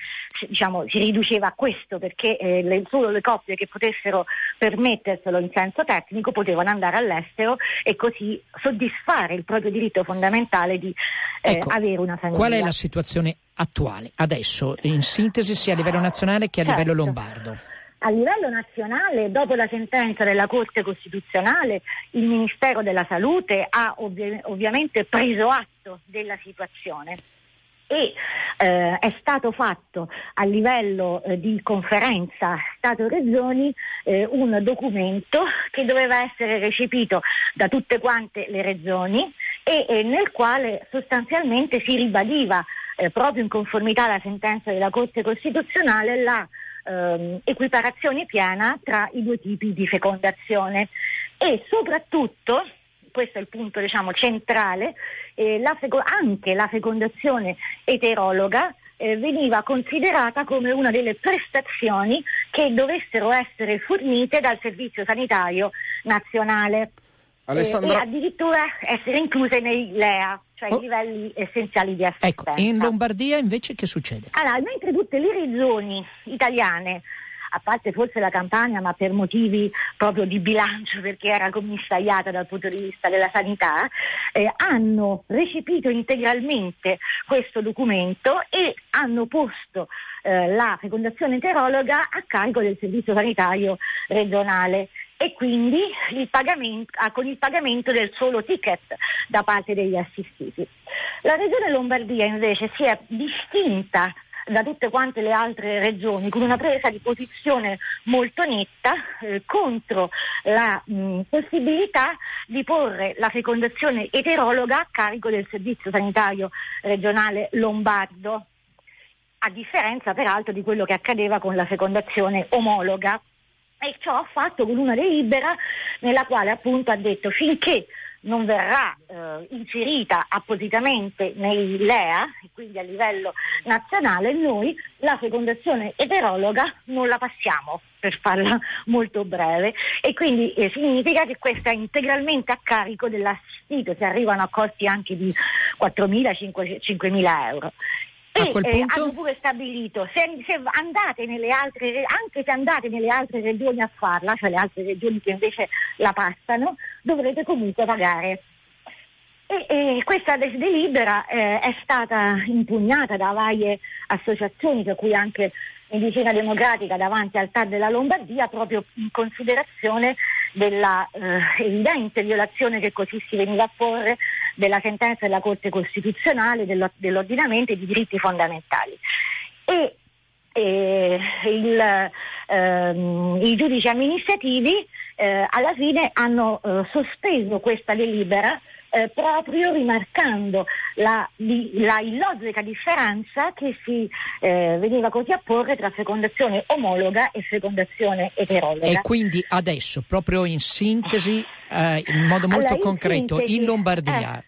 diciamo, si riduceva a questo perché eh, le- solo le coppie che potessero permetterselo in senso tecnico potevano andare all'estero e così soddisfare il proprio diritto fondamentale di eh, Ecco, avere una famiglia. Qual è la situazione attuale, adesso, in sintesi sia a livello nazionale che a livello Certo. lombardo? A livello nazionale, dopo la sentenza della Corte Costituzionale, il Ministero della Salute ha ovvi- ovviamente preso atto della situazione e eh, è stato fatto a livello eh, di conferenza Stato-Regioni eh, un documento che doveva essere recepito da tutte quante le regioni e eh, nel quale sostanzialmente si ribadiva eh, proprio in conformità alla sentenza della Corte Costituzionale la ehm, equiparazione piena tra i due tipi di fecondazione. E soprattutto questo è il punto diciamo, centrale, eh, la feco- anche la fecondazione eterologa eh, veniva considerata come una delle prestazioni che dovessero essere fornite dal Servizio Sanitario Nazionale eh, Alessandra- e addirittura essere incluse nei LEA, cioè Oh. i livelli essenziali di assistenza. Ecco, in Lombardia invece che succede? Allora, mentre tutte le regioni italiane a parte forse la Campania, ma per motivi proprio di bilancio, perché era commissariata dal punto di vista della sanità, eh, hanno recepito integralmente questo documento e hanno posto eh, la fecondazione enterologa a carico del servizio sanitario regionale e quindi il ah, con il pagamento del solo ticket da parte degli assistiti. La Regione Lombardia invece si è distinta da tutte quante le altre regioni con una presa di posizione molto netta eh, contro la mh, possibilità di porre la fecondazione eterologa a carico del servizio sanitario regionale lombardo, a differenza peraltro di quello che accadeva con la fecondazione omologa. E ciò ha fatto con una delibera nella quale appunto ha detto finché non verrà eh, inserita appositamente nei LEA, quindi a livello nazionale, noi la fecondazione eterologa non la passiamo, per farla molto breve, e quindi eh, significa che questa è integralmente a carico dell'assistito, si arrivano a costi anche di 4.000-5.000 euro. E eh, hanno pure stabilito, se, se andate nelle altre, anche se andate nelle altre regioni a farla, cioè le altre regioni che invece la passano, dovrete comunque pagare. E, e questa delibera eh, è stata impugnata da varie associazioni, tra cui anche Medicina Democratica davanti al TAR della Lombardia, proprio in considerazione della eh, evidente violazione che così si veniva a porre della sentenza della Corte Costituzionale, dello, dell'ordinamento e di diritti fondamentali. E, e il, ehm, i giudici amministrativi eh, alla fine hanno eh, sospeso questa delibera eh, proprio rimarcando la, la, illogica differenza che si eh, veniva così a porre tra fecondazione omologa e fecondazione eterologa. E quindi adesso, proprio in sintesi, eh, in modo molto allora, concreto, in, in Lombardia, eh.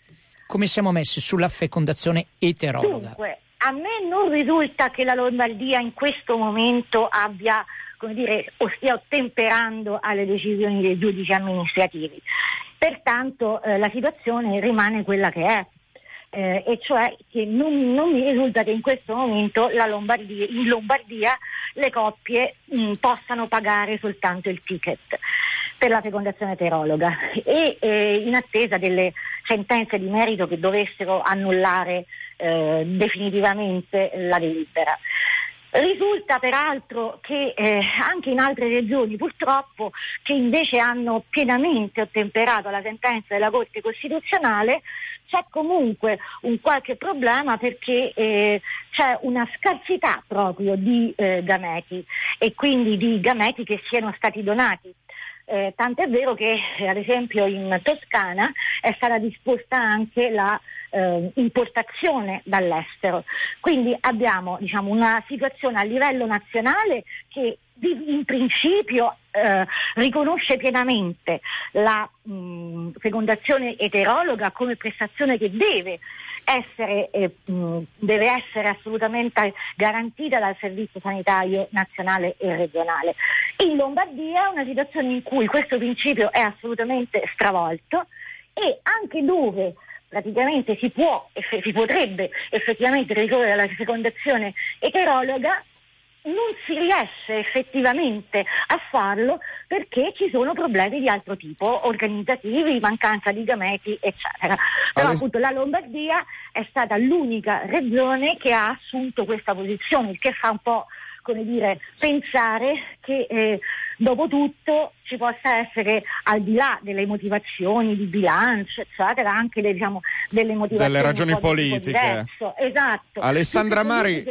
come siamo messi sulla fecondazione eterologa? Dunque, a me non risulta che la Lombardia in questo momento abbia come dire, o stia ottemperando alle decisioni dei giudici amministrativi. Pertanto eh, la situazione rimane quella che è. Eh, e cioè che non, non, mi risulta che in questo momento Lombardia, in Lombardia le coppie mh, possano pagare soltanto il ticket per la fecondazione eterologa e eh, in attesa delle sentenze di merito che dovessero annullare eh, definitivamente la delibera. Risulta peraltro che eh, anche in altre regioni purtroppo che invece hanno pienamente ottemperato alla sentenza della Corte Costituzionale c'è comunque un qualche problema perché eh, c'è una scarsità proprio di eh, gameti e quindi di gameti che siano stati donati. Eh, tant'è vero che ad esempio in Toscana è stata disposta anche la eh, importazione dall'estero. Quindi abbiamo diciamo, una situazione a livello nazionale che in principio eh, riconosce pienamente la mh, fecondazione eterologa come prestazione che deve essere, eh, mh, deve essere assolutamente garantita dal Servizio Sanitario Nazionale e Regionale. In Lombardia è una situazione in cui questo principio è assolutamente stravolto e anche dove praticamente si può, si potrebbe effettivamente ricorrere alla fecondazione eterologa, non si riesce effettivamente a farlo perché ci sono problemi di altro tipo, organizzativi, mancanza di gameti, eccetera. Però appunto la Lombardia è stata l'unica regione che ha assunto questa posizione, il che fa un po' come dire, pensare che eh, dopo tutto ci possa essere, al di là delle motivazioni di bilancio, eccetera, anche le, diciamo, delle motivazioni delle ragioni politiche. Esatto. Alessandra Mari.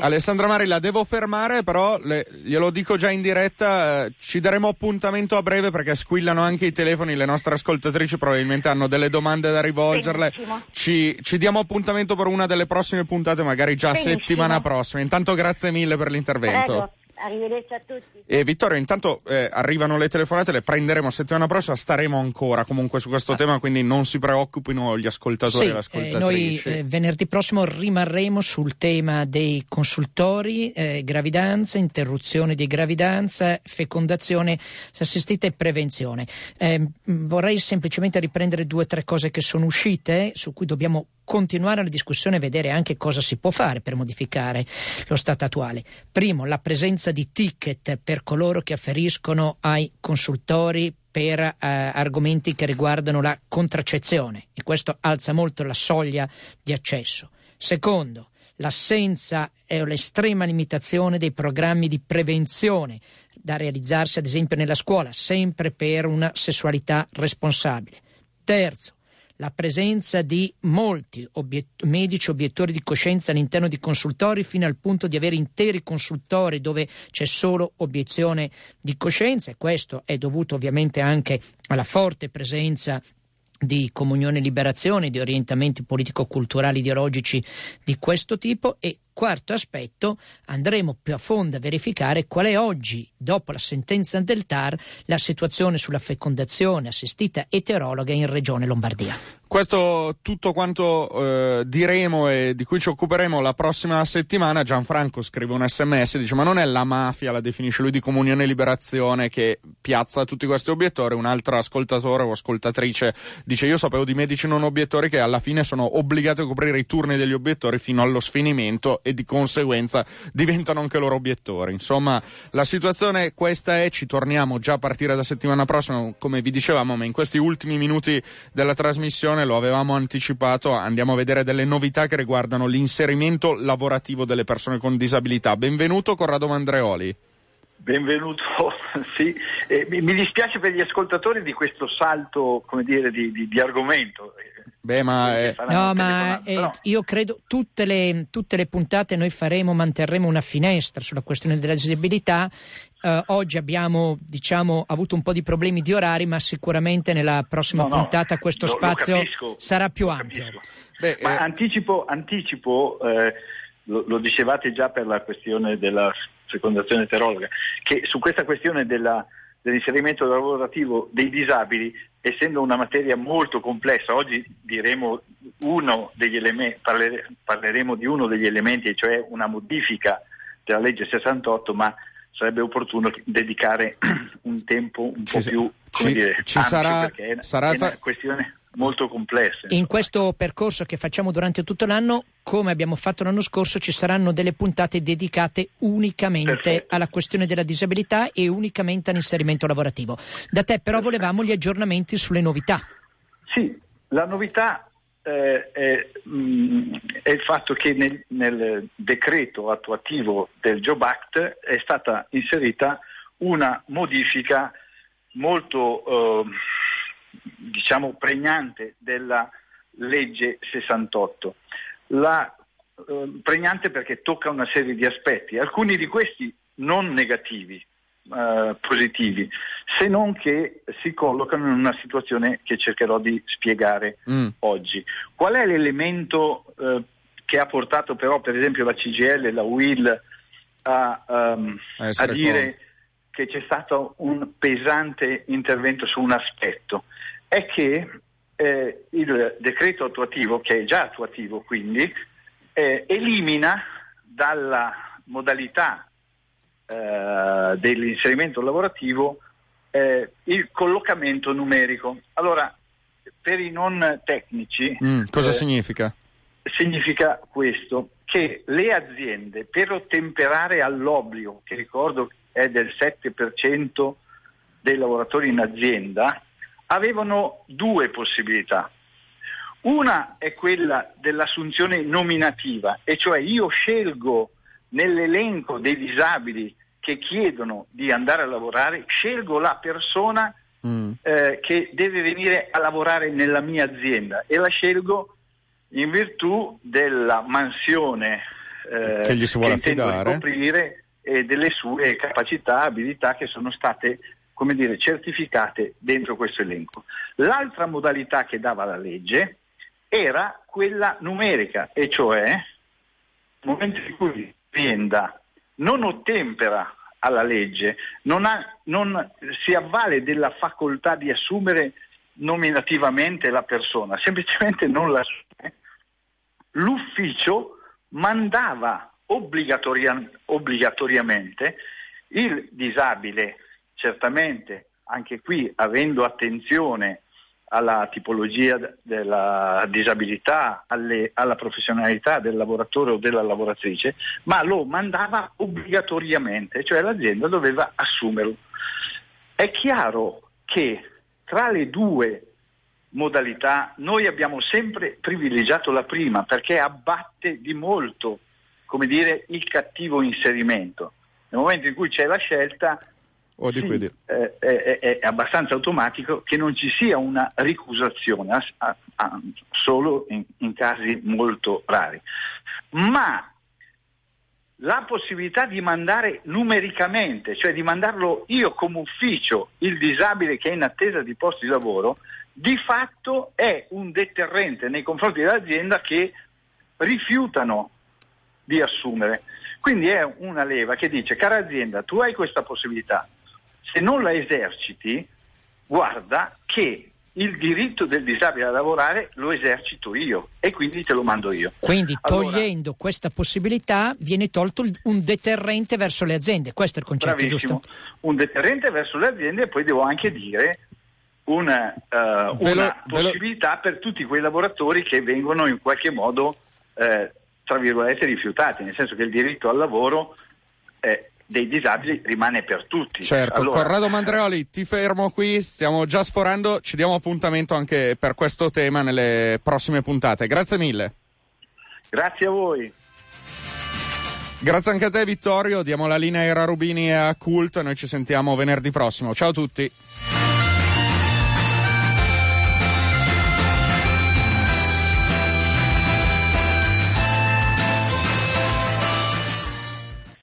Alessandra Mari, la devo fermare, però le, glielo dico già in diretta, eh, ci daremo appuntamento a breve perché squillano anche i telefoni, le nostre ascoltatrici probabilmente hanno delle domande da rivolgerle. Ci, ci, diamo appuntamento per una delle prossime puntate, magari già Benissimo. settimana prossima. Intanto grazie mille per l'intervento. Prego. Arrivederci a tutti. E Vittorio, intanto eh, arrivano le telefonate, le prenderemo settimana prossima, staremo ancora comunque su questo ah. tema, quindi non si preoccupino gli ascoltatori sì, e le ascoltatrici. Eh, noi eh, venerdì prossimo rimarremo sul tema dei consultori, eh, gravidanza, interruzione di gravidanza, fecondazione assistita e prevenzione. Eh, vorrei semplicemente riprendere due o tre cose che sono uscite, su cui dobbiamo continuare la discussione e vedere anche cosa si può fare per modificare lo stato attuale. Primo, la presenza di ticket per coloro che afferiscono ai consultori per eh, argomenti che riguardano la contraccezione e questo alza molto la soglia di accesso. Secondo, l'assenza e l'estrema limitazione dei programmi di prevenzione da realizzarsi ad esempio nella scuola, sempre per una sessualità responsabile. Terzo, la presenza di molti obiet- medici obiettori di coscienza all'interno di consultori fino al punto di avere interi consultori dove c'è solo obiezione di coscienza. E questo è dovuto ovviamente anche alla forte presenza di comunione e liberazione, di orientamenti politico-culturali ideologici di questo tipo. E quarto aspetto andremo più a fondo a verificare qual è oggi, dopo la sentenza del TAR, la situazione sulla fecondazione assistita eterologa in regione Lombardia. Questo tutto quanto eh, diremo e di cui ci occuperemo la prossima settimana. Gianfranco scrive un sms e dice: Ma non è la mafia, la definisce lui di comunione e liberazione, che piazza tutti questi obiettori. Un altro ascoltatore o ascoltatrice dice: Io sapevo di medici non obiettori che alla fine sono obbligati a coprire i turni degli obiettori fino allo sfinimento e di conseguenza diventano anche loro obiettori. Insomma, la situazione questa è. Ci torniamo già a partire da settimana prossima, come vi dicevamo, ma in questi ultimi minuti della trasmissione lo avevamo anticipato, andiamo a vedere delle novità che riguardano l'inserimento lavorativo delle persone con disabilità. Benvenuto Corrado Mandreoli. Benvenuto, sì. Eh, mi, dispiace per gli ascoltatori di questo salto dire, di, di, di, argomento. Beh, ma, eh, no, ma eh, io credo tutte le, tutte le puntate noi faremo, manterremo una finestra sulla questione della disabilità Uh, oggi abbiamo diciamo, avuto un po' di problemi di orari, ma sicuramente nella prossima no, puntata no, questo lo, spazio lo sarà più ampio. Beh, ma eh... anticipo, anticipo eh, lo, lo, dicevate già per la questione della fecondazione eterologa, che su questa questione della, dell'inserimento lavorativo dei disabili, essendo una materia molto complessa, oggi diremo uno degli elementi, parlere, parleremo di uno degli elementi, cioè una modifica della legge 68, ma sarebbe opportuno dedicare un tempo un ci po' più ci, dire, ci sarà, sarà è una questione molto complessa. In questo percorso che facciamo durante tutto l'anno, come abbiamo fatto l'anno scorso, ci saranno delle puntate dedicate unicamente Perfetto. alla questione della disabilità e unicamente all'inserimento lavorativo. Da te però volevamo gli aggiornamenti sulle novità. Sì, la novità eh, è, mh, mm, è, il fatto che nel, nel, decreto attuativo del Job Act è stata inserita una modifica molto eh, diciamo pregnante della legge 68. La, eh, pregnante perché tocca una serie di aspetti, alcuni di questi non negativi, eh, positivi, se non che si collocano in una situazione che cercherò di spiegare mm. oggi. Qual è l'elemento eh, che ha portato però per esempio la CGL e la WIL a, um, a dire con... che c'è stato un pesante intervento su un aspetto? È che eh, il decreto attuativo, che è già attuativo quindi, eh, elimina dalla modalità eh, dell'inserimento lavorativo eh, il collocamento numerico. Allora, per i non tecnici... Mm, cosa eh, significa? Significa questo, che le aziende per ottemperare all'obbligo, che ricordo è del 7% dei lavoratori in azienda, avevano due possibilità. Una è quella dell'assunzione nominativa, e cioè io scelgo nell'elenco dei disabili che chiedono di andare a lavorare, scelgo la persona mm. eh, che deve venire a lavorare nella mia azienda e la scelgo in virtù della mansione eh, che gli si vuole affidare scoprire e delle sue capacità, abilità che sono state come dire, certificate dentro questo elenco. L'altra modalità che dava la legge era quella numerica, e cioè nel momento in cui l'azienda non ottempera alla legge, non, ha, non si avvale della facoltà di assumere nominativamente la persona, semplicemente non la assume, l'ufficio mandava obbligatoria, obbligatoriamente il disabile, certamente anche qui avendo attenzione alla tipologia della disabilità, alle, alla professionalità del lavoratore o della lavoratrice, ma lo mandava obbligatoriamente, cioè l'azienda doveva assumerlo. È chiaro che tra le due modalità noi abbiamo sempre privilegiato la prima perché abbatte di molto, come dire, il cattivo inserimento. Nel momento in cui c'è la scelta sì, eh, è, è, abbastanza automatico che non ci sia una ricusazione, a, a, a, solo in, in casi molto rari. Ma la possibilità di mandare numericamente, cioè di mandarlo io come ufficio, il disabile che è in attesa di posti di lavoro, di fatto è un deterrente nei confronti dell'azienda che rifiutano di assumere. Quindi è una leva che dice, cara azienda, tu hai questa possibilità, se non la eserciti, guarda che il diritto del disabile a lavorare lo esercito io e quindi te lo mando io. Quindi togliendo allora, questa possibilità viene tolto un deterrente verso le aziende, questo è il concetto bravissimo. giusto? Un deterrente verso le aziende e poi devo anche dire una, uh, velo, una possibilità velo... per tutti quei lavoratori che vengono in qualche modo, eh, tra virgolette, rifiutati, nel senso che il diritto al lavoro è dei disabili rimane per tutti. Certo, allora... Corrado Mandreoli, ti fermo qui, stiamo già sforando, ci diamo appuntamento anche per questo tema nelle prossime puntate. Grazie mille. Grazie a voi. Grazie anche a te Vittorio, diamo la linea a Era Rubini e a Cult, noi ci sentiamo venerdì prossimo. Ciao a tutti.